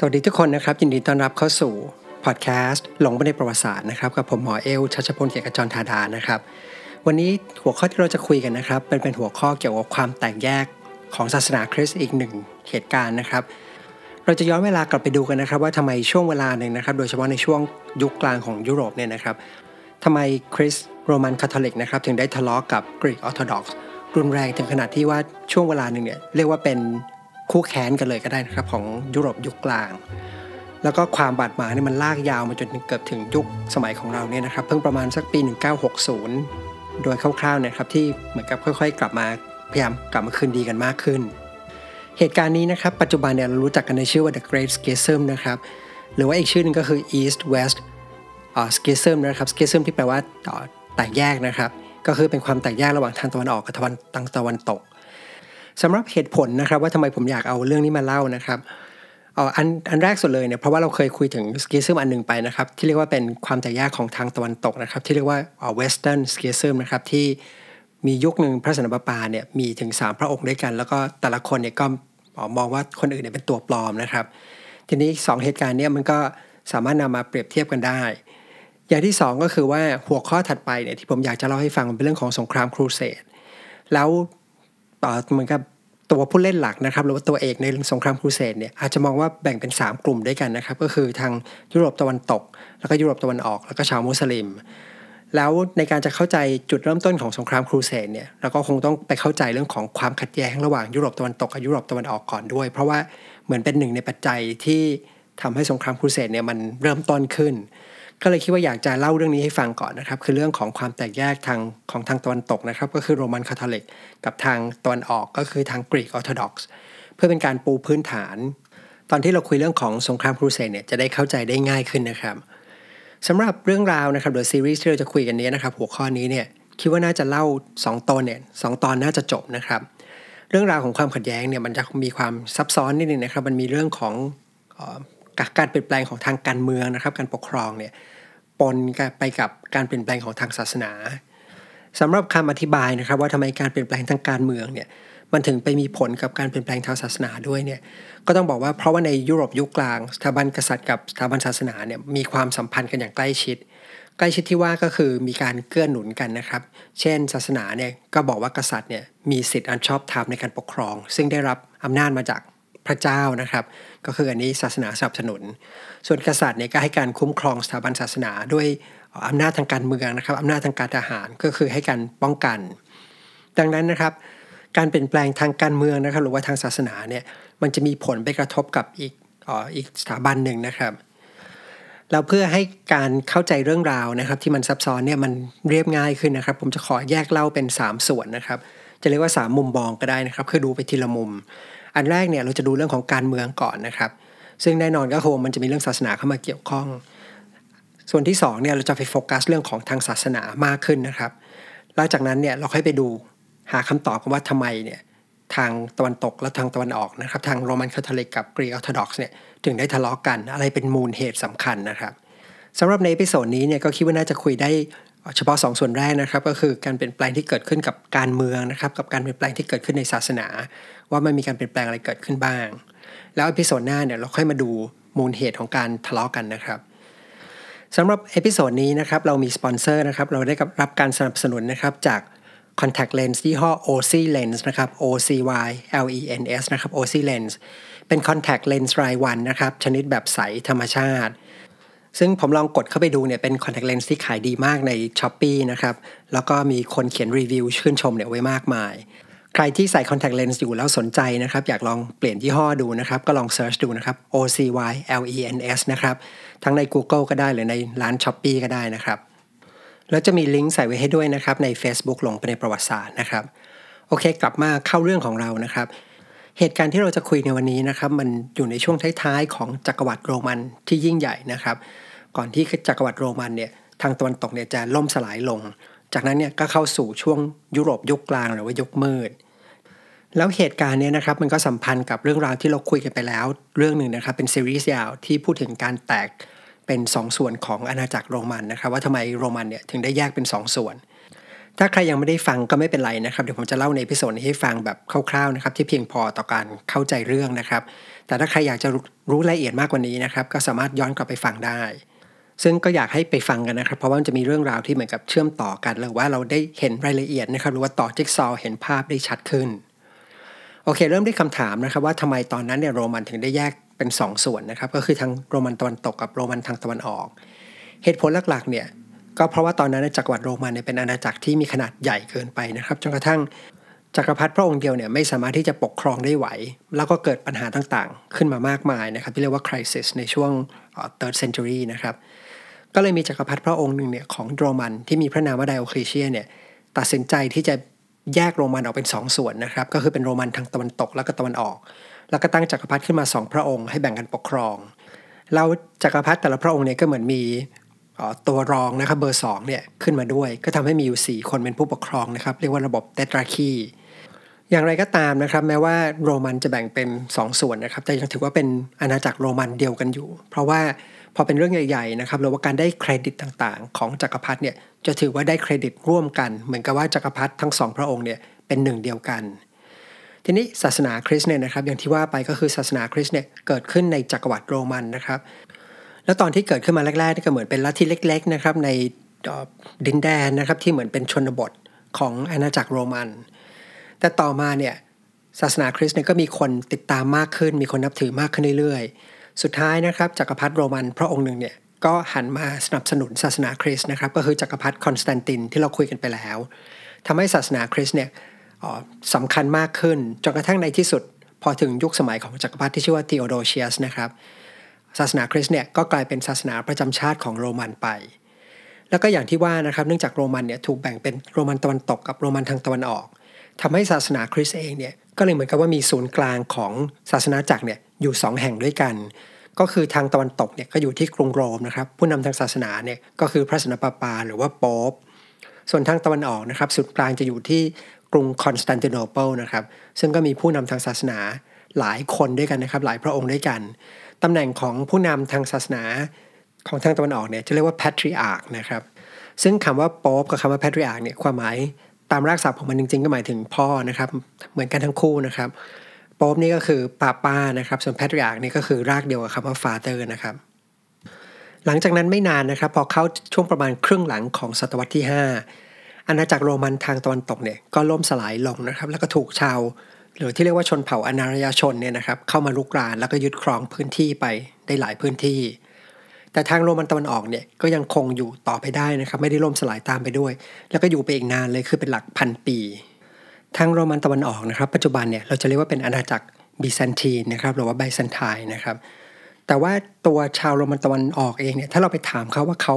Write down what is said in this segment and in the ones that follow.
สวัสดีทุกคนนะครับ ยินดีต้อนรับเข้าสู่พอดแคสต์หลงไปในประวัติศาสตร์นะครับกับผมหมอเอลชัชพลเกียรติจรธาดานะครับ วันนี้หัวข้อที่เราจะคุยกันนะครับเป็นเป็นหัวข้อเกี่ยวกับความแตกแยกของศาสนาคริสต์อีกหนึ่งเหตุการณ์นะครับ เราจะย้อนเวลากลับไปดูกันนะครับ ว่าทำไมช่วงเวลาหนึ่งนะครับ โดยเฉพาะในช่วงยุคกลางของยุโรปเนี่ยนะครับทำไมคริสต์โรมันคาทอลิกนะครับถึงได้ทะเลาะกับกรีกออร์โธดอกซ์รุนแรงถึงขนาดที่ว่าช่วงเวลาหนึ่งเนี่ยเรียกว่าเป็น คู่แค้นกันเลยก็ได้นะครับของยุโรปยุคกลาง แล้วก็ความบาดหมางนี่มันลากยาวมาจนเกือบถึงยุคสมัยของเราเนี่ยนะครับ เพิ่งประมาณสักปี 1960 โดยคร่าวๆเนี่ยครับที่เหมือนกับค่อย ๆ กลับมาพยายามกลับมาคืนดีกันมากขึ้น เหตุการณ์นี้นะครับปัจจุบันเนี่ยเรารู้จักกันในชื่อว่า the Great Schism นะครับหรือว่าอีกชื่อนึงก็คือ East West Schism นะครับ Schism ที่แปลว่าแตกแยกนะครับ ก็คือเป็นความแตกแยกระหว่างทางตะวันออกกับตะวันทางตะวันตก สำหรับเหตุผลนะครับว่าทำไมผมอยากเอาเรื่องนี้มาเล่านะครับอันอันแรกสุดเลยเนี่ยเพราะว่าเราเคยคุยถึง schism อันหนึ่งไปนะครับ ที่เรียกว่าเป็นความแตกแยกของทางตะวันตกนะครับ ที่เรียกว่า Western schism นะครับที่มียุคหนึ่งพระสันตะปาปาเนี่ยมีถึง 3 พระองค์ด้วยกัน แล้วก็แต่ละคนเนี่ยก็มองว่าคนอื่นเนี่ยเป็นตัวปลอมนะครับ ทีนี้ 2 เหตุการณ์เนี่ยมันก็สามารถนำมาเปรียบเทียบกันได้ อย่างที่ 2 ก็คือว่าหัวข้อถัดไปเนี่ยที่ผมอยากจะเล่าให้ฟังเป็นเรื่องของสงครามครูเสดแล้ว เหมือนกับตัวผู้เล่นหลักนะครับหรือว่าตัวเอกในสงครามครูเสดเนี่ยอาจจะมองว่าแบ่งเป็น 3 กลุ่มด้วยกันนะครับ ก็คือทางยุโรปตะวันตก แล้วก็ยุโรปตะวันออกแล้วก็ชาวมุสลิม แล้วในการจะเข้าใจจุดเริ่มต้นของสงครามครูเสดเนี่ยเราก็คงต้องไปเข้าใจเรื่องของความขัดแย้งระหว่างยุโรปตะวันตกกับยุโรปตะวันออกก่อนด้วย เพราะว่าเหมือนเป็นหนึ่งในปัจจัยที่ทำให้สงครามครูเสดเนี่ยมันเริ่มต้นขึ้น ก็เลยคิดว่าอยากจะเล่าเรื่องนี้ให้ฟังก่อนนะครับ คือเรื่องของความแตกแยกทางของทางตะวันตกนะครับ ก็คือโรมันคาทอลิกกับทางตะวันออกก็คือทางกรีกออร์โธดอกซ์เพื่อเป็นการปูพื้นฐาน ตอนที่เราคุยเรื่องของสงครามครูเสดเนี่ยจะได้เข้าใจได้ง่ายขึ้นนะครับสำหรับเรื่องราวนะครับโดยซีรีส์ที่เราจะคุยกันนี้นะครับ หัวข้อนี้เนี่ยคิดว่าน่าจะเล่า 2 ตอนเนี่ยสตอนน่าจะจบนะครับ เรื่องราวของความขัดแย้งเนี่ยมันจะมีความซับซ้อนนิดนึงนะครับ มันมีเรื่องของ การเปลี่ยนแปลงของทางการเมืองนะครับ การปกครองเนี่ยปนไปกับการเปลี่ยนแปลงของทางศาสนาสำหรับคำอธิบายนะครับ ว่าทำไมการเปลี่ยนแปลงทางการเมืองเนี่ยมันถึงไปมีผลกับการเปลี่ยนแปลงทางศาสนาด้วยเนี่ยก็ต้องบอกว่าเพราะว่าในยุโรปยุคกลางสถาบันกษัตริย์กับสถาบันศาสนาเนี่ยมีความสัมพันธ์กันอย่างใกล้ชิด ใกล้ชิดที่ว่าก็คือมีการเกื้อหนุนกันนะครับ เช่น ศาสนาเนี่ยก็บอกว่ากษัตริย์เนี่ยมีสิทธิ์อันชอบธรรมในการปกครอง ซึ่งได้รับอำนาจมาจาก พระเจ้านะครับ ก็คืออันนี้ศาสนาสนับสนุน ส่วนกษัตริย์เนี่ยก็ให้การคุ้มครองสถาบันศาสนาด้วยอำนาจทางการเมืองนะครับอำนาจทางการทหารก็คือให้การป้องกัน ดังนั้นนะครับ การเปลี่ยนแปลงทางการเมืองนะครับ หรือว่าทางศาสนาเนี่ยมันจะมีผลไปกระทบกับอีกออีกสถาบันหนึ่งนะครับแล้วเพื่อให้การเข้าใจเรื่องราวนะครับ ที่มันซับซ้อนเนี่ยมันเรียบง่ายขึ้นนะครับ ผมจะขอแยกเล่าเป็น 3 ส่วนนะครับ จะเรียกว่า 3 มุมมองก็ได้นะครับ คือดูไปทีละมุม อันแรกเนี่ยเราจะดูเรื่องของการเมืองก่อนนะครับ ซึ่งแน่นอนก็คงมันจะมีเรื่องศาสนาเข้ามาเกี่ยวข้อง ส่วนที่2เนี่ยเราจะไปโฟกัสเรื่องของทางศาสนามากขึ้นนะครับ หลังจากนั้นเนี่ยเราค่อยไปดูหาคำตอบกันว่าทำไมเนี่ยทางตะวันตกและทางตะวันออกนะครับ ทางโรมันคาทอลิกกับกรีกออร์โธดอกซ์เนี่ยถึงได้ทะเลาะกันอะไรเป็นมูลเหตุสำคัญนะครับสำหรับใน episode นี้เนี่ยก็คิดว่าน่าจะคุยได้ เฉพาะ2ส่วนแรกนะครับก็คือการเปลี่ยนแปลงที่เกิดขึ้นกับการเมืองนะครับกับการเปลี่ยนแปลงที่เกิดขึ้นในศาสนา ว่ามันมีการเปลี่ยนแปลงอะไรเกิดขึ้นบ้าง แล้ว episode หน้าเนี่ยเราค่อยมาดูมูลเหตุของการทะเลาะกันนะครับสำหรับ episode นี้นะครับเรามีสปอนเซอร์นะครับเราได้รับการสนับสนุนนะครับจาก contact lens ยี่ห้อ OC lens นะครับ OCY LENS นะครับ OC lens เป็น contact lens รายวันนะครับชนิดแบบใสธรรมชาติ ซึ่งผมลองกดเข้าไปดูเนี่ยเป็น contact lens ที่ขายดีมากใน s h อ p e e นะครับ แล้วก็มีคนเขียนรีวิวชื่นชมเนี่ยไว้มากมาย ใครที่ใส่ contact lens อยู่แล้วสนใจนะครับ อยากลองเปลี่ยนยี่ห้อดูนะครับ ก็ลอง search ดูนะครับ OCY LENS นะครับ ทั้งใน Google ก็ได้หรือในร้าน s h อ p e e ก็ได้นะครับ แล้วจะมีลิงก์ใส่ไว้ให้ด้วยนะครับใน Facebook ลงไปในประวัติศาสตร์นะครับ โอเค กลับมาเข้าเรื่องของเรานะครับ เหตุการณ์ที่เราจะคุยในวันนี้นะครับมันอยู่ในช่วงท้ายๆของจักรวรรดิโรมันที่ยิ่งใหญ่นะครับ ก่อนที่จักรวรรดิโรมันเนี่ยทางตะวันตกเนี่ยจะล่มสลายลง จากนั้นเนี่ยก็เข้าสู่ช่วงยุโรปยุคกลางหรือว่ายุคมืด แล้วเหตุการณ์เนี้นะครับมันก็สัมพันธ์กับเรื่องราวที่เราคุยกันไปแล้ว เรื่องหนึ่งนะครับเป็นซีรีส์ยาวที่พูดถึงการแตกเป็น2ส่วนของอาณาจักรโรมันนะครับว่าทำไมโรมันเนี่ยถึงได้แยกเป็น2ส่วน ถ้าใครยังไม่ได้ฟังก็ไม่เป็นไรนะครับ เดี๋ยวผมจะเล่าใน episode นี้ให้ฟังแบบคร่าวๆนะครับที่เพียงพอต่อการเข้าใจเรื่องนะครับ แต่ถ้าใครอยากจะรู้รายละเอียดมากกว่านี้นะครับ ก็สามารถย้อนกลับไปฟังได้ ซึ่งก็อยากให้ไปฟังกันนะครับ เพราะว่ามันจะมีเรื่องราวที่เหมือนกับเชื่อมต่อกันหรือว่าเราได้เห็นรายละเอียดนะครับ หรือว่าต่อจิ๊กซอว์เห็นภาพได้ชัดขึ้นโอเค เริ่มด้วยคำถามนะครับว่าทำไมตอนนั้นเนี่ยโรมันถึงได้แยกเป็น2ส่วนนะครับ ก็คือทางโรมันตะวันตกกับโรมันทางตะวันออก เหตุผลหลักๆเนี่ย ก็เพราะว่าตอนนั้นจักรวรรดิโรมันเนี่ยเป็นอาณาจักรที่มีขนาดใหญ่เกินไปนะครับจนกระทั่งจักรพรรดิพระองค์เดียวเนี่ยไม่สามารถที่จะปกครองได้ไหว แล้วก็เกิดปัญหาต่างๆ ขึ้นมามากมายนะครับที่เรียกว่า crisis ในช่วง third century นะครับก็เลยมีจักรพรรดิพระองค์หนึ่งเนี่ยของโรมันที่มีพระนามว่าไดโอคลีเชียเนี่ยตัดสินใจที่จะแยกโรมันออกเป็น2สส่วนนะครับก็คือเป็นโรมันทางตะวันตกและก็ตะวันออก แล้วก็ตั้งจักรพรรดิขึ้นมา 2 พระองค์ให้แบ่งกันปกครองเราจักรพรรดิแต่ละพระองค์เนี่ยก็เหมือนมี ตัวรองนะครับเบอร์2เนี่ยขึ้นมาด้วย ก็ทำให้มีอยู่ 4 คนเป็นผู้ปกครองนะครับ เรียกว่าระบบเตตราคีอย่างไรก็ตามนะครับ แม้ว่าโรมันจะแบ่งเป็น 2 ส่วนนะครับ แต่ยังถือว่าเป็นอาณาจักรโรมันเดียวกันอยู่ เพราะว่าพอเป็นเรื่องใหญ่ๆนะครับหรือว่าการได้เครดิตต่างๆ ของจักรพรรดิเนี่ยจะถือว่าได้เครดิตร่วมกัน เหมือนกับว่าจักรพรรดิทั้งสองพระองค์เนี่ยเป็นหนึ่งเดียวกัน ทีนี้ศาสนาคริสต์เนี่ยนะครับอย่างที่ว่าไปก็คือศาสนาคริสต์เนี่ยเกิดขึ้นในจักรวรรดิโรมันนะครับ แล้วตอนที่เกิดขึ้นมาแรกๆนี่ก็เหมือนเป็นลัทธิเล็ก ๆ นะครับ ในดินแดนนะครับที่เหมือนเป็นชนบทของอาณาจักรโรมัน แต่ต่อมาเนี่ยศาสนาคริสต์เนี่ยก็มีคนติดตามมากขึ้น มีคนนับถือมากขึ้นเรื่อยๆ สุดท้ายนะครับจักรพรรดิโรมันพระองค์หนึ่งเนี่ยก็หันมาสนับสนุนศาสนาคริสต์นะครับก็คือจักรพรรดิคอนสแตนตินที่เราคุยกันไปแล้วทำให้ศาสนาคริสต์เนี่ยสำคัญมากขึ้นจนกระทั่งในที่สุด พอถึงยุคสมัยของจักรพรรดิที่ชื่อว่าทีโอโดเชียสนะครับ ศาสนาคริสต์เนี่ยก็กลายเป็นศาสนาประจำชาติของโรมันไป แล้วก็อย่างที่ว่านะครับเนื่องจากโรมันเนี่ยถูกแบ่งเป็นโรมันตะวันตกกับโรมันทางตะวันออกทำให้ศาสนาคริสต์เองเนี่ยก็เลยเหมือนกับว่ามีศูนย์กลางของศาสนาจักรเนี่ยอยู่ 2 แห่งด้วยกัน ก็คือทางตะวันตกเนี่ยก็อยู่ที่กรุงโรมนะครับผู้นำทางศาสนาเนี่ยก็คือพระสนปาปาหรือว่าโป๊ปส่วนทางตะวันออกนะครับศูนย์กลางจะอยู่ที่กรุงคอนสแตนติโนเปิลนะครับซึ่งก็มีผู้นำทางศาสนาหลายคนด้วยกันนะครับหลายพระองค์ด้วยกัน ตำแหน่งของผู้นำทางศาสนาของทางตะวันออกเนี่ยจะเรียกว่า patriarch นะครับ ซึ่งคำว่าโป๊ปกับคำว่า patriarch เนี่ยความหมายตามรากศัพท์ของมันจริงๆ ก็หมายถึงพ่อนะครับ เหมือนกันทั้งคู่นะครับโป๊ปนี่ก็คือปาป้านะครับ ส่วน patriarch นี่ก็คือรากเดียวกับคำว่า father นะครับ หลังจากนั้นไม่นานนะครับ พอเข้าช่วงประมาณครึ่งหลังของศตวรรษที่ 5 อาณาจักรโรมันทางตะวันตกเนี่ยก็ล่มสลายลงนะครับ แล้วก็ถูกชาว หรือที่เรียกว่าชนเผ่าอนารยชนเนี่ยนะครับเข้ามาลุกรานแล้วก็ยึดครองพื้นที่ไปได้หลายพื้นที่ แต่ทางโรมันตะวันออกเนี่ยก็ยังคงอยู่ต่อไปได้นะครับไม่ได้ล่มสลายตามไปด้วย แล้วก็อยู่ไปอีกนานเลยคือเป็นหลักพันปี ทางโรมันตะวันออกนะครับปัจจุบันเนี่ยเราจะเรียกว่าเป็นอาณาจักรบิซันทีนนะครับหรือว่าไบซันไทน์นะครับแต่ว่าตัวชาวโรมันตะวันออกเองเนี่ยถ้าเราไปถามเขาว่าเขา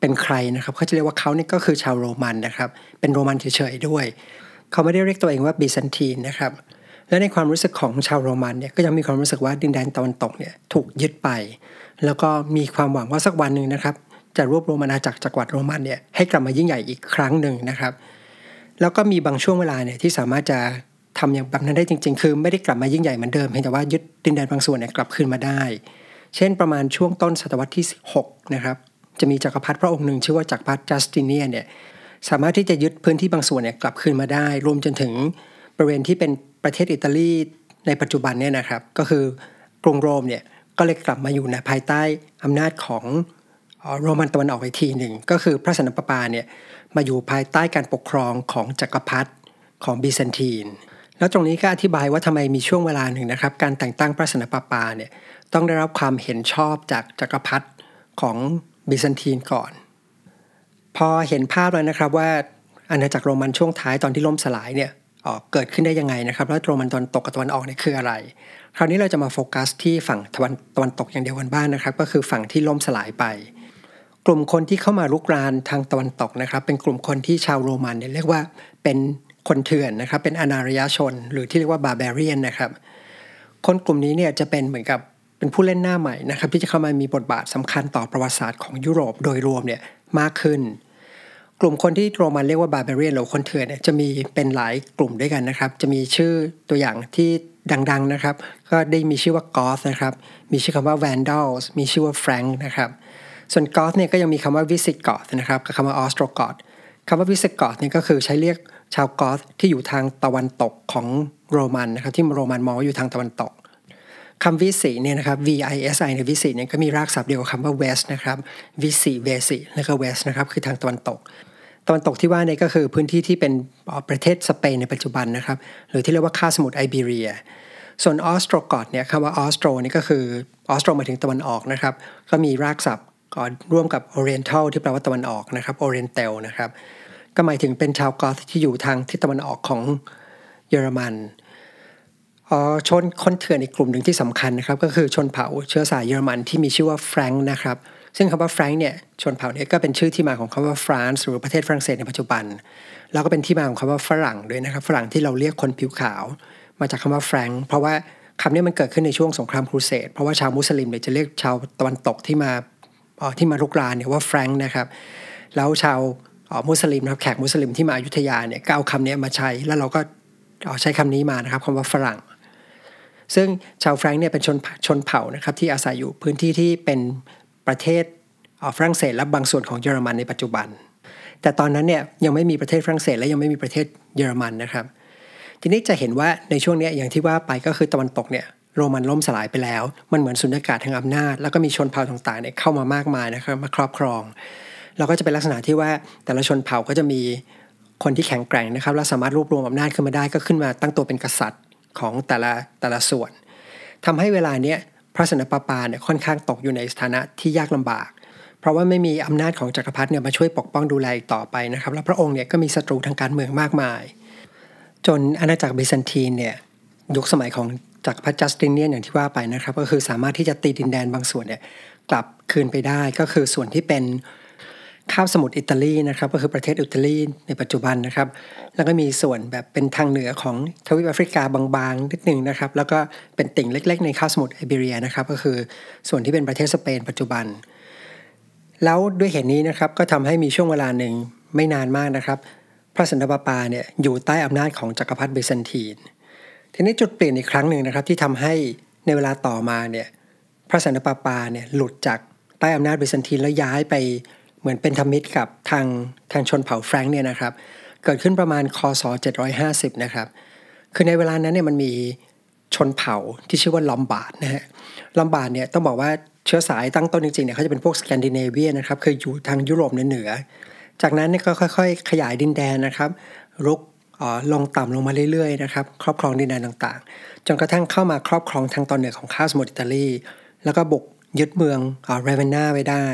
เป็นใครนะครับเขาจะเรียกว่าเขาเนี่ยก็คือชาวโรมันนะครับเป็นโรมันเฉยๆด้วย เขาไม่ได้เรียกตัวเองว่าบิซันทีนนะครับ และในความรู้สึกของชาวโรมันเนี่ยก็ยังมีความรู้สึกว่าดินแดนตะวันตกเนี่ยถูกยึดไป แล้วก็มีความหวังว่าสักวันหนึ่งนะครับ จะรวบรวมอาณาจักรจักรวรรดิโรมันเนี่ยให้กลับมายิ่งใหญ่อีกครั้งหนึ่งนะครับ แล้วก็มีบางช่วงเวลาเนี่ยที่สามารถจะทำอย่างแบบนั้นได้จริง ๆ คือไม่ได้กลับมายิ่งใหญ่เหมือนเดิมเพียงแต่ว่ายึดดินแดนบางส่วนเนี่ยกลับคืนมาได้ เช่นประมาณช่วงต้นศตวรรษที่ 6 นะครับ จะมีจักรพรรดิพระองค์หนึ่งชื่อว่าจักรพรรดิจัสติเนียเนี่ย สามารถที่จะยึดพื้นที่บางส่วนเนี่ยกลับคืนมาได้ รวมจนถึงบริเวณที่เป็นประเทศอิตาลีในปัจจุบันเนี่ยนะครับ ก็คือกรุงโรมเนี่ยก็เลยกลับมาอยู่ในภายใต้อำนาจของโรมันตะวันออกอีกทีหนึ่ง ก็คือพระสันตะปาเนี่ยมาอยู่ภายใต้การปกครองของจักรพรรดิของบิซนตีน แล้วตรงนี้ก็อธิบายว่าทำไมมีช่วงเวลาหนึ่งนะครับ การแต่งตั้งพระสันตะปาปาเนี่ยต้องได้รับความเห็นชอบจากจักรพรรดิของบิซันตีนก่อน พอเห็นภาพแล้วนะครับว่าอาณาจักรโรมันช่วงท้ายตอนที่ล่มสลายเนี่ยเกิดขึ้นได้ยังไงนะครับแล้วโรมันตะวันตกกับตะวันออกเนี่ยคืออะไร คราวนี้เราจะมาโฟกัสที่ฝั่งตะวันตะวันตกอย่างเดียวกันบ้างนะครับ ก็คือฝั่งที่ล่มสลายไป กลุ่มคนที่เข้ามาลุกรานทางตะวันตกนะครับ เป็นกลุ่มคนที่ชาวโรมันเนี่ยเรียกว่าเป็นคนเถื่อนนะครับ เป็นอนารยชน หรือที่เรียกว่าบาร์เบเรียนนะครับ คนกลุ่มนี้เนี่ยจะเป็นเหมือนกับ เป็นผู้เล่นหน้าใหม่นะครับที่จะเข้ามามีบทบาทสำคัญต่อประวัติศาสตร์ของยุโรปโดยรวมเนี่ยมากขึ้น กลุ่มคนที่โรมันเรียกว่าบาร์เบเรียนหรือคนเถื่อนเนี่ยจะมีเป็นหลายกลุ่มด้วยกันนะครับ จะมีชื่อตัวอย่างที่ดังๆนะครับ ก็ได้มีชื่อว่ากอสนะครับ มีชื่อคำว่าแวนดัลส์มีชื่อว่าแฟรงค์นะครับ ส่วนกอธเนี่ยก็ยังมีคำว่าวิสิกอธนะครับกับคำว่าออสโตรกอธคำว่าวิสิกอธเนี่ยก็คือใช้เรียกชาวกอธที่อยู่ทางตะวันตกของโรมันนะครับที่โรมันมองว่าอยู่ทางตะวันตก คำวิสีเนี่ยนะครับ V I S I ในวิสีเนี่ยก็มีรากศัพท์เดียวกับคำว่า West นะครับวิสีเวสีแล้วก็ West นะครับคือทางตะวันตก ตะวันตกที่ว่าเนี่ยก็คือพื้นที่ที่เป็นประเทศสเปนในปัจจุบันนะครับ หรือที่เรียกว่าคาบสมุทรไอบีเรีย ส่วนออสโตรกอธเนี่ยคำว่าออสโตรนี่ก็คือออสโตรหมายถึงตะวันออกนะครับ ก็มีรากศัพท์ก่อนร่วมกับ Oriental ที่แปลว่าตะวันออกนะครับ Oriental นะครับก็หมายถึงเป็นชาวกอธที่อยู่ทางทิศตะวันออกของเยอรมัน ชนคนเถื่อนอีกกลุ่มหนึ่งที่สำคัญนะครับก็คือชนเผ่าเชื้อสายเยอรมันที่มีชื่อว่าแฟรงค์นะครับซึ่งคำว่าแฟรงค์เนี่ยชนเผ่าเนี้ยก็เป็นชื่อที่มาของคำว่าฟรานซ์หรือประเทศฝรั่งเศสในปัจจุบัน แล้วก็เป็นที่มาของคำว่าฝรั่งด้วยนะครับฝรั่งที่เราเรียกคนผิวขาว มาจากคำว่าแฟรงค์เพราะว่าคำนี้มันเกิดขึ้นในช่วงสงครามครูเสดเพราะว่าชาวมุสลิมเนี่ยจะเรียกชาวตะวันตกที่มาที่มาลุกรานเนี่ยว่าแฟรงค์นะครับแล้วชาวมุสลิมนะครับแขกมุสลิมที่มาอยุธยาเนี่ยก็เอาคำนี้มาใช้แล้วเราก็ใช้คำนี้มานะครับคำว่าฝรั่ง ซึ่งชาวแฟรงค์เนี่ยเป็นชนชนเผ่านะครับที่อาศัยอยู่พื้นที่ที่เป็นประเทศฝรั่งเศสและบางส่วนของเยอรมันในปัจจุบัน แต่ตอนนั้นเนี่ยยังไม่มีประเทศฝรั่งเศสและยังไม่มีประเทศเยอรมันนะครับ ทีนี้จะเห็นว่าในช่วงนี้อย่างที่ว่าไปก็คือตะวันตกเนี่ยโรมันล่มสลายไปแล้ว มันเหมือนสุญญากาศทางอำนาจ แล้วก็มีชนเผ่าต่างๆเนี่ยเข้ามามากมายนะครับมาครอบครอง เราก็จะเป็นลักษณะที่ว่าแต่ละชนเผ่าก็จะมีคนที่แข็งแกร่งนะครับและสามารถรวบรวมอำนาจขึ้นมาได้ก็ขึ้นมาตั้งตัวเป็นกษัตริย์ ของแต่ละแต่ละส่วนทำให้เวลาเนี้ยพระสนปปาเนี่ยค่อนข้างตกอยู่ในสถานะที่ยากลำบาก เพราะว่าไม่มีอำนาจของจักรพรรดิเนี่ยมาช่วยปกป้องดูแลต่อไปนะครับแล้วพระองค์เนี่ยก็มีศัตรูทางการเมืองมากมาย จนอาณาจักรบิซันตีนเนี่ยยุคสมัยของจักรพรรดิจัสตินเนียนอย่างที่ว่าไปนะครับ ก็คือสามารถที่จะตีดินแดนบางส่วนเนี่ยกลับคืนไปได้ก็คือส่วนที่เป็น คาบสมุทรอิตาลีนะครับก็คือประเทศอิตาลีในปัจจุบันนะครับ แล้วก็มีส่วนแบบเป็นทางเหนือของทวีปแอฟริกาบางๆนิดหนึ่งนะครับ แล้วก็เป็นติ่งเล็ก ๆ ในคาบสมุทรไอเบเรียนะครับ ก็คือส่วนที่เป็นประเทศสเปนปัจจุบัน แล้วด้วยเหตุนี้นะครับก็ทำให้มีช่วงเวลาหนึ่งไม่นานมากนะครับ พระสันตะปาปาเนี่ยอยู่ใต้อำนาจของจักรพรรดิเบซันทีน ทีนี้จุดเปลี่ยนอีกครั้งหนึ่งนะครับที่ทำให้ในเวลาต่อมาเนี่ยพระสันตะปาปาเนี่ยหลุดจากใต้อำนาจเบซันทีนแล้วย้ายไป เหมือนเป็นธรรมิตรกับทางทางชนเผ่าแฟรงค์เนี่ยนะครับ เกิดขึ้นประมาณคศ 750 นะครับ คือในเวลานั้นเนี่ยมันมีชนเผ่าที่ชื่อว่าลอมบาร์ดนะฮะลอมบาร์ดเนี่ยต้องบอกว่าเชื้อสายตั้งต้นจริงๆเนี่ยเขาจะเป็นพวกสแกนดิเนเวียนะครับคืออยู่ทางยุโรปเหนือ จากนั้นเนี่ยก็ค่อยๆ ขยายดินแดนนะครับรุกลงต่ำลงมาเรื่อยๆนะครับครอบครองดินแดนต่างๆ จนกระทั่งเข้ามาครอบครองทางตอนเหนือของคาบสมุทรอิตาลี แล้วก็บุกยึดเมืองเรเวนาไว้ได้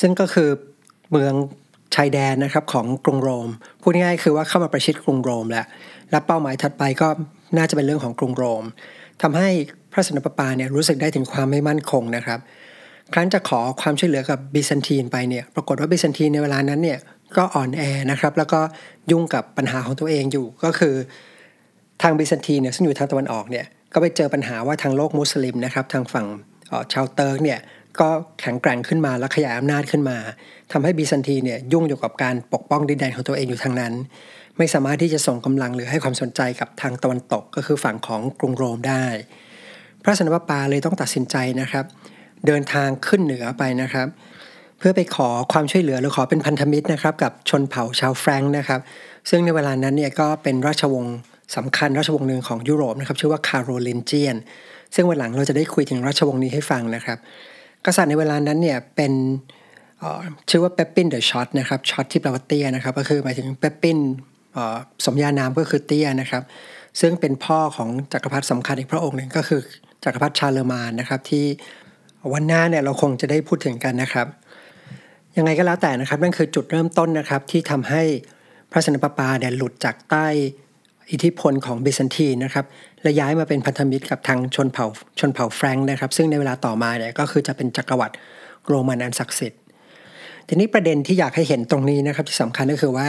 ซึ่งก็คือเมืองชายแดนนะครับของกรุงโรม พูดง่ายๆคือว่าเข้ามาประชิดกรุงโรมแล้ว และเป้าหมายถัดไปก็น่าจะเป็นเรื่องของกรุงโรมทำให้พระสันตะปาปาเนี่ยรู้สึกได้ถึงความไม่มั่นคงนะครับ ครั้นจะขอความช่วยเหลือกับไบแซนไทน์ไปเนี่ยปรากฏว่าไบแซนไทน์ในเวลานั้นเนี่ยก็อ่อนแอนะครับ แล้วก็ยุ่งกับปัญหาของตัวเองอยู่ก็คือ ทางไบแซนไทน์เนี่ยซึ่งอยู่ทางตะวันออกเนี่ยก็ไปเจอปัญหาว่าทางโลกมุสลิมนะครับทางฝั่งชาวเติร์กเนี่ย ก็แข็งแกร่งขึ้นมาและขยายอำนาจขึ้นมาทำให้ไบแซนไทน์เนี่ยยุ่งอยู่กับการปกป้องดินแดนของตัวเองอยู่ทางนั้น ไม่สามารถที่จะส่งกำลังหรือให้ความสนใจกับทางตะวันตกก็คือฝั่งของกรุงโรมได้ พระสันตะปาปาเลยต้องตัดสินใจนะครับ เดินทางขึ้นเหนือไปนะครับ เพื่อไปขอความช่วยเหลือหรือขอเป็นพันธมิตรนะครับกับชนเผ่าชาวแฟรงค์นะครับ ซึ่งในเวลานั้นเนี่ยก็เป็นราชวงศ์สำคัญราชวงศ์หนึ่งของยุโรปนะครับชื่อว่าคาโรลินเจียนซึ่งวันหลังเราจะได้คุยถึงราชวงศ์นี้ให้ฟังนะครับ กษัตริย์ในเวลานั้นเนี่ยเป็นชื่อว่าเปแปง the Short นะครับ short ที่แปลว่าเตี้ยนะครับ ก็คือหมายถึงเปแปงสมญานามก็คือเตี้ยนะครับ ซึ่งเป็นพ่อของจักรพรรดิสำคัญอีกพระองค์หนึ่งก็คือจักรพรรดิชาร์เลอมาญนะครับ ที่วันหน้าเนี่ยเราคงจะได้พูดถึงกันนะครับ ยังไงก็แล้วแต่นะครับนั่นคือจุดเริ่มต้นนะครับที่ทำให้พระสนปปาเนี่ยหลุดจากใต้ อิทธิพลของเบซันทีนะครับและย้ายมาเป็นพันธมิตรกับทางชนเผ่าชนเผ่าแฟรงค์นะครับ ซึ่งในเวลาต่อมาเนี่ยก็คือจะเป็นจักรวรรดิโรมันอันศักดิ์สิทธิ์ทีนี้ประเด็นที่อยากให้เห็นตรงนี้นะครับที่สำคัญก็คือว่า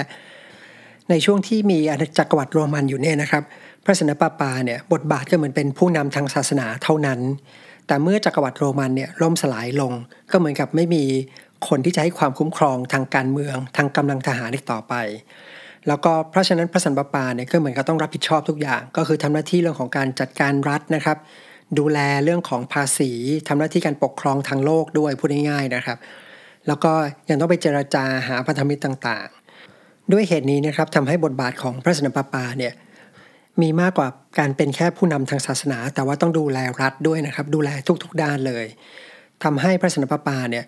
ในช่วงที่มีอาณาจักรวรรดิโรมันอยู่เนี่ยนะครับ พระสนปาปาเนี่ยบทบาทก็เหมือนเป็นผู้นำทางศาสนาเท่านั้น แต่เมื่อจักรวรรดิโรมันเนี่ยล่มสลายลง ก็เหมือนกับไม่มีคนที่จะให้ความคุ้มครองทางการเมือง ทางกำลังทหารอีกต่อไป แล้วก็เพราะฉะนั้นพระสันปปาเนี่ยก็เหมือนกับต้องรับผิดชอบทุกอย่าง ก็คือทำหน้าที่เรื่องของการจัดการรัฐนะครับ ดูแลเรื่องของภาษีทำหน้าที่การปกครองทางโลกด้วยพูดง่ายๆนะครับ แล้วก็ยังต้องไปเจราจาหาพันธมิตรต่างๆ ด้วยเหตุนี้นะครับทำให้บทบาทของพระสันปาปาเนี่ยมีมากกว่าการเป็นแค่ผู้นำทางศาสนา แต่ว่าต้องดูแลรัฐด้วยนะครับ ดูแลทุกๆด้านเลยทำให้พระสันปาปาเนี่ย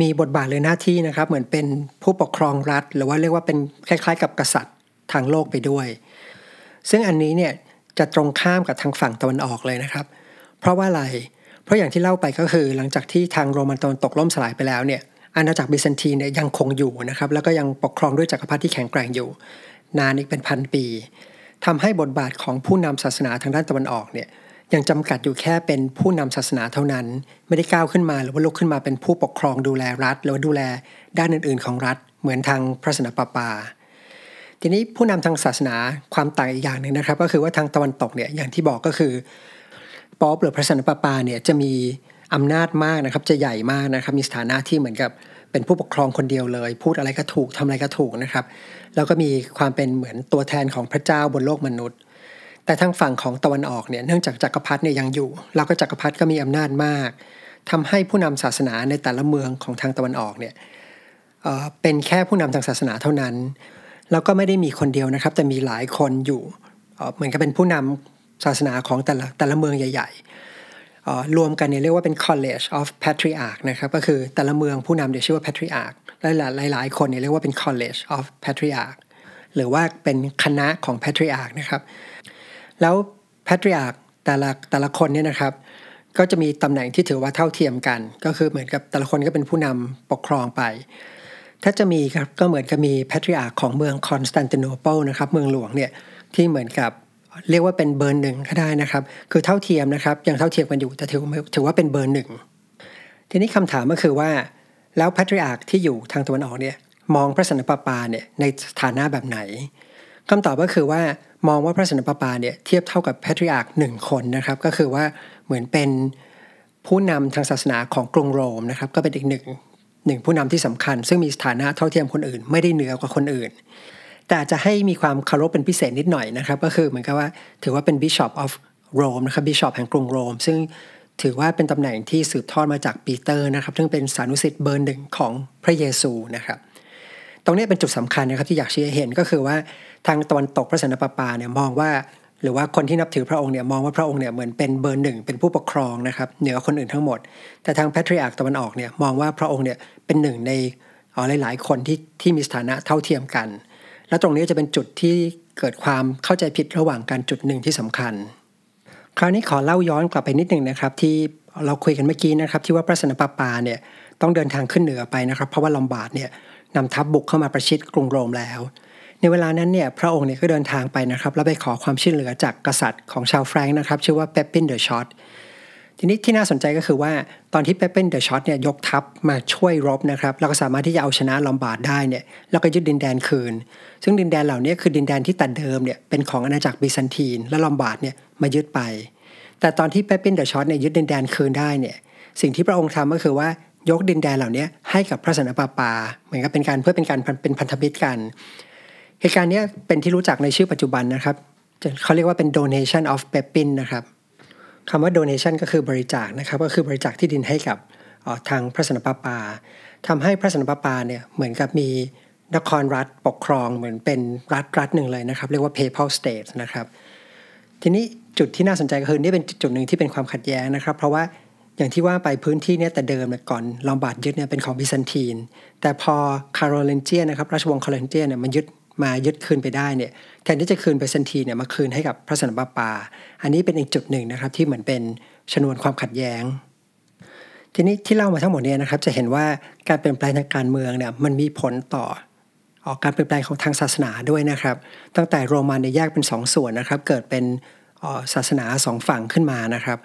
มีบทบาทเลยหน้าที่นะครับ เหมือนเป็นผู้ปกครองรัฐ หรือว่าเรียกว่าเป็นคล้ายๆ กับกษัตริย์ทางโลกไปด้วย ซึ่งอันนี้เนี่ยจะตรงข้ามกับทางฝั่งตะวันออกเลยนะครับ เพราะว่าอะไร เพราะอย่างที่เล่าไปก็คือ หลังจากที่ทางโรมันตะวันตกล่มสลายไปแล้วเนี่ยอาณาจักรบิซันตีนเนี่ยยังคงอยู่นะครับแล้วก็ยังปกครองด้วยจักรพรรดิที่แข็งแกร่งอยู่ นานอีกเป็นพันปีทำให้บทบาทของผู้นำศาสนาทางด้านตะวันออกเนี่ย ยังจำกัดอยู่แค่เป็นผู้นำศาสนาเท่านั้น ไม่ได้ก้าวขึ้นมาหรือว่าลุกขึ้นมาเป็นผู้ปกครองดูแลรัฐ หรือว่าดูแลด้านอื่นๆ ของรัฐ เหมือนทางพระสนปาปาทีนี้ผู้นำทางศาสนาความต่างอีกอย่างหนึ่งนะครับ ก็คือว่าทางตะวันตกเนี่ยอย่างที่บอกก็คือป๊อปหรือพระสนปาปาเนี่ยจะมีอำนาจมากนะครับจะใหญ่มากนะครับมีสถานะที่เหมือนกับเป็นผู้ปกครองคนเดียวเลย พูดอะไรก็ถูกทำอะไรก็ถูกนะครับ แล้วก็มีความเป็นเหมือนตัวแทนของพระเจ้าบนโลกมนุษย์ แต่ทางฝั่งของตะวันออกเนี่ยเนื่องจากจักรพรรดิเนี่ยยังอยู่ แล้วก็จักรพรรดิก็มีอำนาจมากทำให้ผู้นำศาสนาในแต่ละเมืองของทางตะวันออกเนี่ยเเป็นแค่ผู้นำทางศาสนาเท่านั้น แล้วก็ไม่ได้มีคนเดียวนะครับ แต่มีหลายคนอยู่เหมือนกับเป็นผู้นำศาสนาของแต่ละแต่ละเมืองใหญ่ๆรวมกันเนี่ยเรียกว่าเป็น College of Patriarch นะครับก็คือแต่ละเมืองผู้นำเนี่ยชื่อว่า Patriarch หลายหลายๆคนเนี่ยเรียกว่าเป็น College of Patriarch หรือว่าเป็นคณะของ Patriarch นะครับ แล้ว Patriarch แต่ละแต่ละคนเนี่ยนะครับ ก็จะมีตำแหน่งที่ถือว่าเท่าเทียมกัน ก็คือเหมือนกับแต่ละคนก็เป็นผู้นำปกครองไป ถ้าจะมีครับก็เหมือนกับมี Patriarch ของเมืองคอนสแตนติโนเปิลนะครับเมืองหลวงเนี่ยที่เหมือนกับเรียกว่าเป็นเบอร์หนึ่งก็ได้นะครับ คือเท่าเทียมนะครับยังเท่าเทียมกันอยู่แต่ถือถือว่าเป็นเบอร์หนึ่งทีนี้คำถามก็คือว่า แล้ว patriarch ที่อยู่ทางตะวันออกเนี่ยมองพระสันตะปาปาเนี่ยในฐานะแบบไหน คำตอบก็คือว่ามองว่าพระสันตะปาปาเนี่ยเทียบเท่ากับ patriarch หนึ่งคนนะครับ ก็คือว่าเหมือนเป็นผู้นำทางศาสนาของกรุงโรมนะครับ ก็เป็นอีกหนึ่งหนึ่งผู้นำที่สำคัญ ซึ่งมีสถานะเท่าเทียมคนอื่น ไม่ได้เหนือกว่าคนอื่น แต่จะให้มีความเคารพเป็นพิเศษนิดหน่อยนะครับ ก็คือเหมือนกับว่าถือว่าเป็น Bishop of Rome นะครับ Bishop แห่งกรุงโรม ซึ่งถือว่าเป็นตำแหน่งที่สืบทอดมาจากปีเตอร์นะครับ ซึ่งเป็นสานุศิษย์เบอร์หนึ่งของพระเยซูนะครับ ตรงนี้เป็นจุดสำคัญนะครับที่อยากชี้เห็นก็คือว่าทางตะวันตกพระสันตะปาปาเนี่ยมองว่า หรือว่าคนที่นับถือพระองค์เนี่ยมองว่าพระองค์เนี่ยเหมือนเป็นเบอร์หนึ่งเป็นผู้ปกครองนะครับเหนือคนอื่นทั้งหมด แต่ทาง Patriarch ตะวันออกเนี่ยมองว่าพระองค์เนี่ยเป็นหนึ่งในอ๋อหลายๆ คนที่ที่มีสถานะเท่าเทียมกัน และตรงนี้จะเป็นจุดที่เกิดความเข้าใจผิดระหว่างกันจุดหนึ่งที่สำคัญ คราวนี้ขอเล่าย้อนกลับไปนิดหนึ่งนะครับ ที่เราคุยกันเมื่อกี้นะครับที่ว่าพระสันตะปาปาเนี่ยต้องเดินทางขึ้นเหนือไปนะครับ เพราะว่าลอมบาร์ดเนี่ย นำทัพบุกเข้ามาประชิดกรุงโรมแล้ว ในเวลานั้นเนี่ยพระองค์เนี่ยก็เดินทางไปนะครับ แล้วไปขอความช่วยเหลือจากกษัตริย์ของชาวแฟรงค์นะครับ ชื่อว่า Pepin the Shortทีนี้ที่น่าสนใจก็คือว่าตอนที่ Pepin the Short เนี่ยยกทัพมาช่วยรบนะครับแล้วก็สามารถที่จะเอาชนะลอมบาร์ดได้เนี่ยแล้วก็ยึดดินแดนคืน ซึ่งดินแดนเหล่านี้คือดินแดนที่แต่เดิมเนี่ยเป็นของอาณาจักร Byzantine และลอมบาร์ดเนี่ยมายึดไป แต่ตอนที่ Pepin the Short เนี่ยยึดดินแดนคืนได้เนี่ยสิ่งที่พระองค์ทำก็คือว่า ยกดินแดนเหล่านี้ให้กับพระสันปาปา เหมือนกับเป็นการเพื่อเป็นการเป็นพันธมิตรกัน เหตุการณ์นี้เป็นที่รู้จักในชื่อปัจจุบันนะครับเขาเรียกว่าเป็น donation of Pepin นะครับคำว่า donation ก็คือบริจาคนะครับ ก็คือบริจาคที่ดินให้กับทางพระสันปาปาทำให้พระสันปาปาเนี่ยเหมือนกับมีนครรัฐปกครองเหมือนเป็นรัฐรัฐหนึ่งเลยนะครับ เรียกว่า papal state นะครับ ทีนี้จุดที่น่าสนใจก็คือนี่เป็นจุดหนึ่งที่เป็นความขัดแย้งนะครับ เพราะว่า อย่างที่ว่าไปพื้นที่เนี้ยแต่เดิมก่อนลอมบาร์ดยึดเนี่ยเป็นของ Byzantine แต่พอ Carolingian นะครับราชวงศ์ Carolingian เนี่ยมันยึดมายึดคืนไปได้เนี่ยแทนที่จะคืนบิซันตีเนี่ยมาคืนให้กับพระสันปาปา อันนี้เป็นอีกจุดหนึ่งนะครับที่เหมือนเป็นชนวนความขัดแย้ง ทีนี้ที่เล่ามาทั้งหมดเนี่ยนะครับจะเห็นว่าการเปลี่ยนแปลงทางการเมืองเนี่ยมันมีผลต่อออกการเปลี่ยนแปลงของทางศาสนาด้วยนะครับ ตั้งแต่โรมันเนี่ยแยกเป็น2ส่วนนะครับ เกิดเป็นศาสนาสองฝั่งขึ้นมานะครับ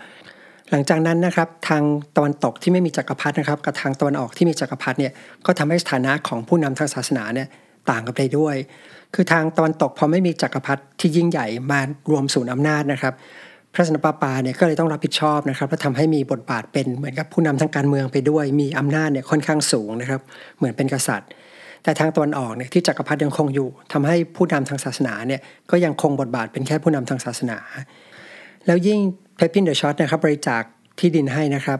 หลังจากนั้นนะครับทางตะวันตกที่ไม่มีจักรพรรดินะครับกับทางตะวันออกที่มีจักรพรรดิเนี่ยก็ทำให้สถานะของผู้นำทางศาสนาเนี่ยต่างกันไปด้วย คือทางตะวันตกพอไม่มีจักรพรรดิที่ยิ่งใหญ่มารวมศูนย์อำนาจนะครับ พระสนปาปาเนี่ยก็เลยต้องรับผิดชอบนะครับและทำให้มีบทบาทเป็นเหมือนกับผู้นำทางการเมืองไปด้วย มีอำนาจเนี่ยค่อนข้างสูงนะครับ เหมือนเป็นกษัตริย์ แต่ทางตะวันออกเนี่ยที่จักรพรรดิยังคงอยู่ทำให้ผู้นำทางศาสนาเนี่ยก็ยังคงบทบาทเป็นแค่ผู้นำทางศาสนา แล้วยิ่ง เพปินเดอะช็อตนะครับบริจาคที่ดินให้นะครับ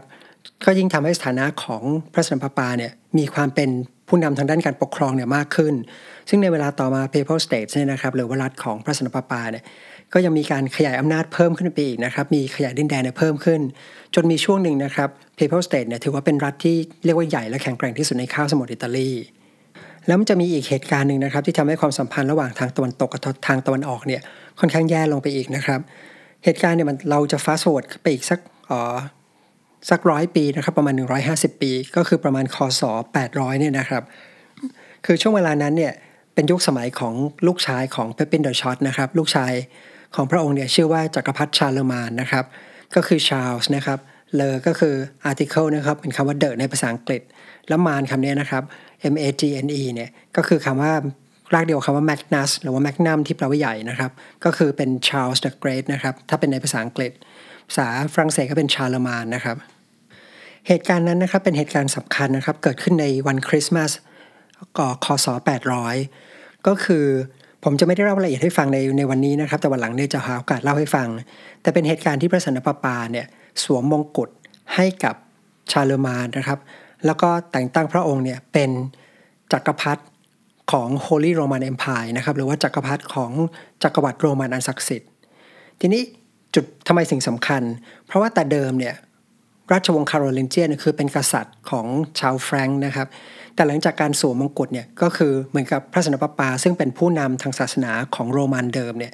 ก็ยิ่งทำให้สถานะของพระสันปาปาเนี่ยมีความเป็นผู้นำทางด้านการปกครองเนี่ยมากขึ้น ซึ่งในเวลาต่อมา Papal States เนี่ยนะครับหรือว่ารัฐของพระสันตะปาปาเนี่ยก็ยังมีการขยายอำนาจเพิ่มขึ้นไปอีกนะครับ มีขยายดินแดนเนี่ยเพิ่มขึ้น จนมีช่วงหนึ่งนะครับ Papal State เนี่ยถือว่าเป็นรัฐที่เรียกว่าใหญ่และแข็งแกร่งที่สุดในข้าวสมุทรอิตาลี แล้วมันจะมีอีกเหตุการณ์หนึ่งนะครับ ที่ทำให้ความสัมพันธ์ระหว่างทางตะวันตกกับทางตะวันออกเนี่ยค่อนข้างแย่ลงไปอีกนะครับ เหตุการณ์เนี่ยมันเราจะ fast forward ไปอีกสักอ๋อสักร้อยปีนะครับประมาณ 150 ปี ก็คือประมาณคศ800เนี่ยนะครับคือช่วงเวลานั้นเนี่ยเป็นยุคสมัยของลูกชายของ Pepin the Short นะครับลูกชายของพระองค์เนี่ยชื่อว่าจักรพรรดิ Charlemagne นะครับก็คือชาร์ลส์นะครับ le ก็คือ article นะครับเป็นคำว่า the ในภาษาอังกฤษ แล้ว magne คำนี้นะครับ M A G N E เนี่ยก็คือคำว่า รากเดียวคำว่า Magnus หรือว่า Magnum ที่แปลว่าใหญ่นะครับ ก็คือเป็น Charles the Great นะครับ ถ้าเป็นในภาษาอังกฤษ ภาษาฝรั่งเศสก็เป็นชาลมานนะครับ เหตุการณ์นั้นนะครับเป็นเหตุการณ์สำคัญนะครับ เกิดขึ้นในวันคริสต์มาสก่อคศ800 ก็คือผมจะไม่ได้เล่ารายละเอียดให้ฟังในในวันนี้นะครับ แต่วันหลังเนี่ยจะหาโอกาสเล่าให้ฟัง แต่เป็นเหตุการณ์ที่พระสันตะปาปาเนี่ยสวมมงกุฎให้กับCharlemagne นะครับ แล้วก็แต่งตั้งพระองค์เนี่ยเป็นจักรพรรดิ ของ Holy Roman Empire นะครับหรือว่าจักรพรรดิของจักรวรรดิโรมันอันศักดิ์สิทธิ์ ทีนี้จุดทำไมสิ่งสำคัญ เพราะว่าแต่เดิมเนี่ยราชวงศ์ Carolingian คือเป็นกษัตริย์ของชาวแฟรงค์นะครับ แต่หลังจากการสวมมงกุฎเนี่ยก็คือเหมือนกับพระสันตะปาปา ซึ่งเป็นผู้นำทางศาสนาของโรมันเดิมเนี่ย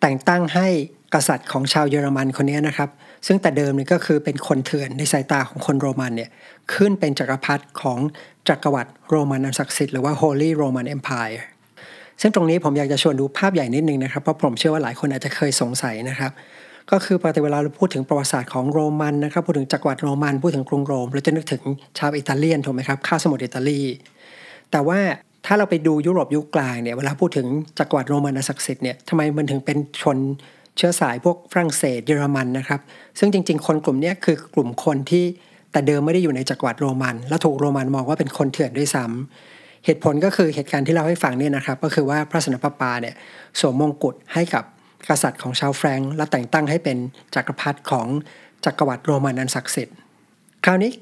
แต่งตั้งให้กษัตริย์ของชาวเยอรมันคนนี้นะครับ ซึ่งแต่เดิมเนี่ยก็คือเป็นคนเถื่อนในสายตาของคนโรมันเนี่ยขึ้นเป็นจักรพรรดิของจักรวรรดิโรมันอันศักดิ์สิทธิ์หรือว่า Holy Roman Empire ซึ่งตรงนี้ผมอยากจะชวนดูภาพใหญ่นิดนึงนะครับ เพราะผมเชื่อว่าหลายคนอาจจะเคยสงสัยนะครับ ก็คือปกติเวลาเราพูดถึงประวัติศาสตร์ของโรมันนะครับพูดถึงจักรวรรดิโรมันพูดถึงกรุงโรมเราจะนึกถึงชาวอิตาเลียนถูกไหมครับข้าสมุทรอิตาลี แต่ว่าถ้าเราไปดูยุโรปยุคกลางเนี่ยเวลาพูดถึงจักรวรรดิโรมันอันศักดิ์สิทธิ์เนี่ยทำไมมันถึงเป็นชน เชื้อสายพวกฝรั่งเศสเยอรมันนะครับ ซึ่งจริง ๆ คนกลุ่มนี้คือกลุ่มคนที่แต่เดิมไม่ได้อยู่ในจักรวรรดิโรมัน และถูกโรมันมองว่าเป็นคนเถื่อนด้วยซ้ำเหตุผลก็คือเหตุการณ์ที่เราให้ฟังเนี่ยนะครับ ก็คือว่าพระสนปปาเนี่ยสวมมงกุฎให้กับกษัตริย์ของชาวแฟรงก์และแต่งตั้งให้เป็นจักรพรรดิของจักรวรรดิโรมันอันศักดิ์สิทธิ์คราวนี้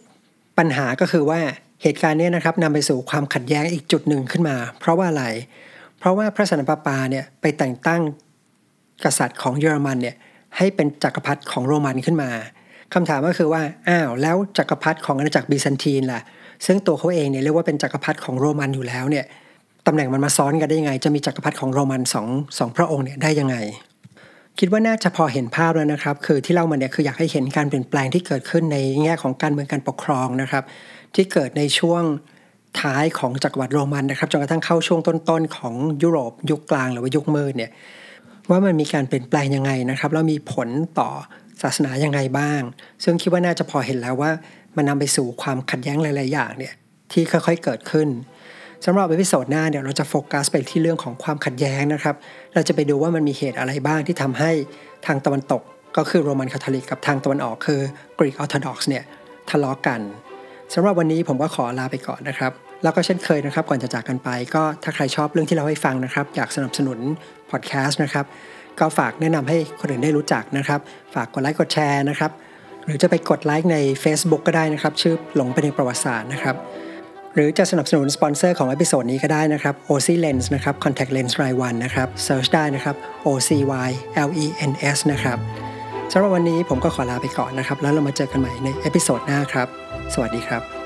ปัญหาก็คือว่าเหตุการณ์นี้นะครับนำไปสู่ความขัดแย้งอีกจุดหนึ่งขึ้นมา เพราะว่าอะไร เพราะว่าพระสนปปาเนี่ยไปแต่งตั้ง กษัตริย์ของเยอรมันเนี่ยให้เป็นจักรพรรดิของโรมันขึ้นมาคำถามก็คือว่าอ้าวแล้วจักรพรรดิของอาณาจักรบีซันทีนล่ะ ซึ่งตัวเขาเองเนี่ยเรียกว่าเป็นจักรพรรดิของโรมันอยู่แล้วเนี่ยตำแหน่งมันมาซ้อนกันได้ยังไง จะมีจักรพรรดิของโรมันสองสองพระองค์เนี่ยได้ยังไง คิดว่าน่าจะพอเห็นภาพแล้วนะครับ คือที่เล่ามาเนี่ยคืออยากให้เห็นการเปลี่ยนแปลงที่เกิดขึ้นในแง่ของการเมืองการปกครองนะครับ ที่เกิดในช่วงท้ายของจักรวรรดิโรมันนะครับจนกระทั่งเข้าช่วงต้นๆของยุโรปยุคกลางหรือว่ายุคมืดเนี่ย ว่ามันมีการเปลี่ยนแปลงยังไงนะครับแล้วมีผลต่อศาสนายังไงบ้าง ซึ่งคิดว่าน่าจะพอเห็นแล้วว่า มันนำไปสู่ความขัดแย้งหลาย ๆ อย่างเนี่ยที่ค่อยๆเกิดขึ้นสำหรับ episode หน้าเดี๋ยวเราจะโฟกัสไปที่เรื่องของความขัดแย้งนะครับ เราจะไปดูว่ามันมีเหตุอะไรบ้างที่ทำให้ทางตะวันตก ก็คือโรมันคาทอลิกกับทางตะวันออกคือกรีกออร์โธดอกซ์เนี่ยทะเลาะกันสำหรับวันนี้ผมก็ขอลาไปก่อนนะครับ แล้วก็เช่นเคยนะครับ ก่อนจะจากกันไป ก็ถ้าใครชอบเรื่องที่เล่าให้ฟังนะครับ อยากสนับสนุนพอดแคสต์นะครับ ก็ฝากแนะนำให้คนอื่นได้รู้จักนะครับ ฝากกดไลค์กดแชร์นะครับ หรือจะไปกดไลค์ใน Facebook ก็ได้นะครับ ชื่อหลงไปในประวัติศาสตร์นะครับ หรือจะสนับสนุนสปอนเซอร์ของ episode นี้ก็ได้นะครับ OC Lens นะครับ Contact Lens รายวันนะครับ Search ได้นะครับ OCY LENS นะครับสำหรับวันนี้ผมก็ขอลาไปก่อนนะครับ แล้วเรามาเจอกันใหม่ใน episode หน้าครับ สวัสดีครับ